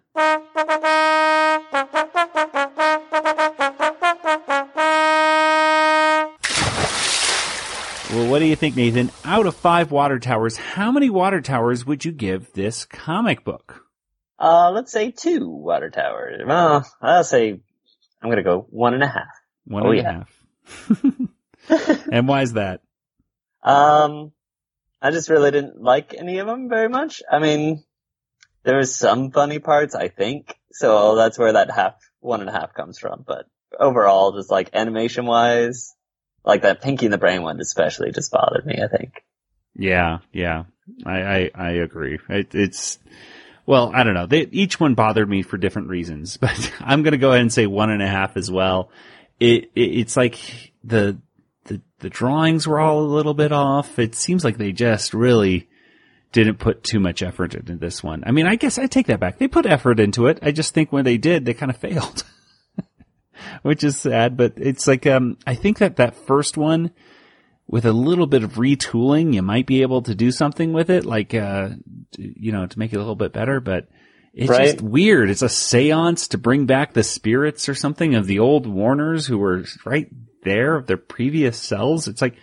Well, what do you think, Nathan? Out of five water towers, how many water towers would you give this comic book? Uh, let's say two water towers. Well, I'll say I'm gonna go one and a half. One Oh, and a yeah. half. and why is that? Um, I just really didn't like any of them very much. I mean, there was some funny parts, I think, so that's where that half, one and a half comes from. But overall, just like animation wise, like that Pinky and the Brain one especially just bothered me, I think. Yeah, yeah, I I, I agree. It, it's well, I don't know. They, each one bothered me for different reasons, but I'm going to go ahead and say one and a half as well. It, it it's like the the the drawings were all a little bit off. It seems like they just really didn't put too much effort into this one. I mean, I guess I take that back. They put effort into it. I just think when they did, they kind of failed. Which is sad, but it's like um I think that that first one with a little bit of retooling, you might be able to do something with it, like, uh, you know, to make it a little bit better, but it's Right. just weird. It's a seance to bring back the spirits or something of the old Warners who were right there of their previous selves. It's like,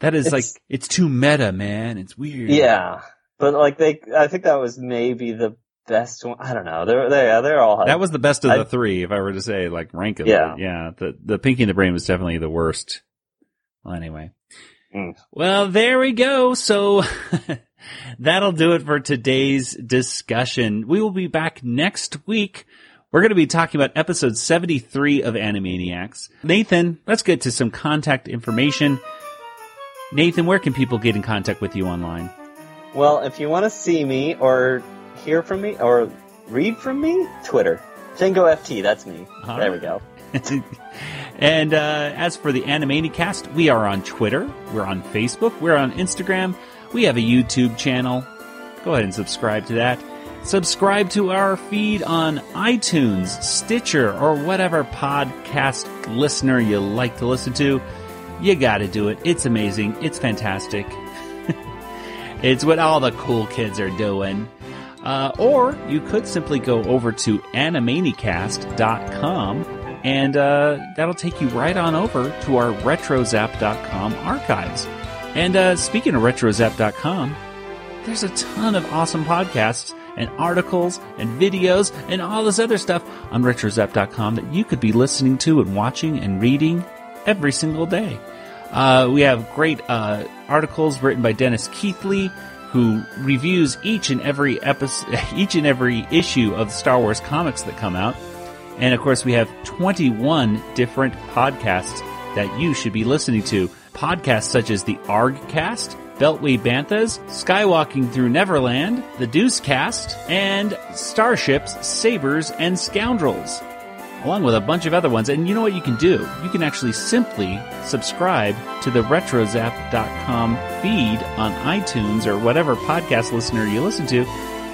that is It's- like, it's too meta, man. It's weird. Yeah. But like they, I think that was maybe the best one. I don't know. They're, they, they're all, That was the best of I- the three, if I were to say, like, rank them. Yeah. Yeah. The, the Pinky and the Brain was definitely the worst. Well, anyway. Mm. Well, there we go. So that'll do it for today's discussion. We will be back next week. We're going to be talking about episode 73 of Animaniacs. Nathan, let's get to some contact information. Nathan, where can people get in contact with you online? Well, if you want to see me or hear from me or read from me, Twitter. Django FT, that's me. All there right. we go. and uh, as for the Animaniacast, we are on Twitter, we're on Facebook, we're on Instagram, we have a YouTube channel. Go ahead and subscribe to that. Subscribe to our feed on iTunes, Stitcher, or whatever podcast listener you like to listen to. You gotta do it. It's amazing. It's fantastic. it's what all the cool kids are doing. Uh, or you could simply go over to animaniacast.com and uh, that'll take you right on over to our retrozap.com archives. And uh, speaking of retrozap.com, there's a ton of awesome podcasts and articles and videos and all this other stuff on retrozap.com that you could be listening to and watching and reading every single day. Uh, we have great uh, articles written by Dennis Keithley, who reviews each and every episode, each and every issue of the Star Wars comics that come out. And of course, we have 21 different podcasts that you should be listening to. Podcasts such as the ArgCast, Beltway Banthas, Skywalking Through Neverland, the Deuce Cast, and Starships, Sabers, and Scoundrels along with a bunch of other ones. And you know what you can do? You can actually simply subscribe to the retrozap.com feed on iTunes or whatever podcast listener you listen to,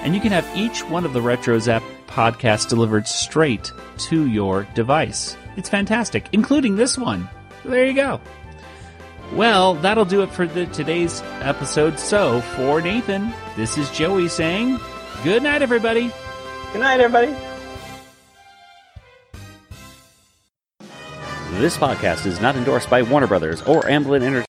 and you can have each one of the RetroZap podcasts delivered straight to your device. It's fantastic, including this one. There you go. Well, that'll do it for the, today's episode. So, for Nathan, this is Joey saying, good night, everybody. Good night, everybody. This podcast is not endorsed by Warner Brothers or Amblin Entertainment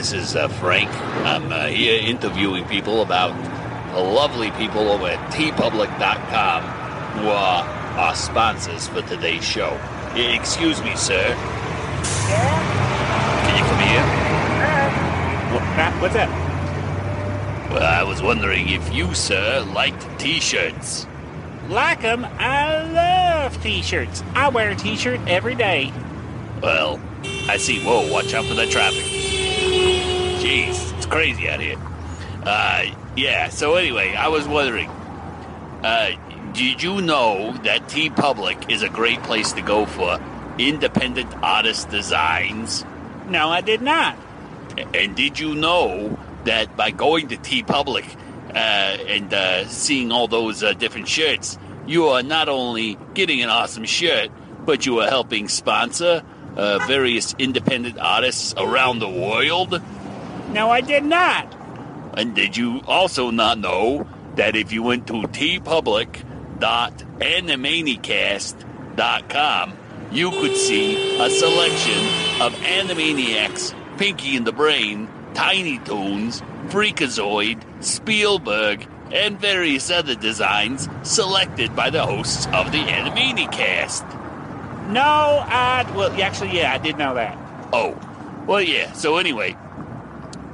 This is uh, Frank. I'm uh, here interviewing people about the lovely people over at teepublic.com who are our sponsors for today's show. Excuse me, sir. Can you come here? What's that? Well, I was wondering if you, sir, liked t-shirts. Like 'em? I love t-shirts. I wear a t-shirt every day. Well, I see. Whoa, watch out for that traffic. Jeez, it's crazy out here. Uh, yeah, so anyway, I was wondering, uh, did you know that TeePublic is a great place to go for independent artist designs? No, I did not. And did you know that by going to TeePublic uh, and uh, seeing all those uh, different shirts, you are not only getting an awesome shirt, but you are helping sponsor uh, various independent artists around the world? No, I did not. And did you also not know that if you went to teepublic.animaniacast.com, you could see a selection of Animaniacs, Pinky and the Brain, Tiny Toons, Freakazoid, Spielberg, and various other designs selected by the hosts of the Animaniacast. No, I. Well, actually, yeah, I did know that. Oh, well, yeah. So anyway,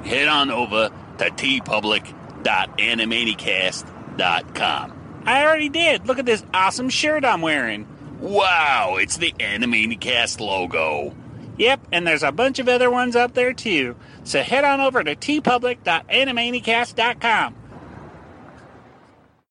head on over to teepublic.animaniacast.com. I already did. Look at this awesome shirt I'm wearing. Wow, it's the Animaniacast logo. Yep, and there's a bunch of other ones up there too. So head on over to teepublic.animaniacast.com.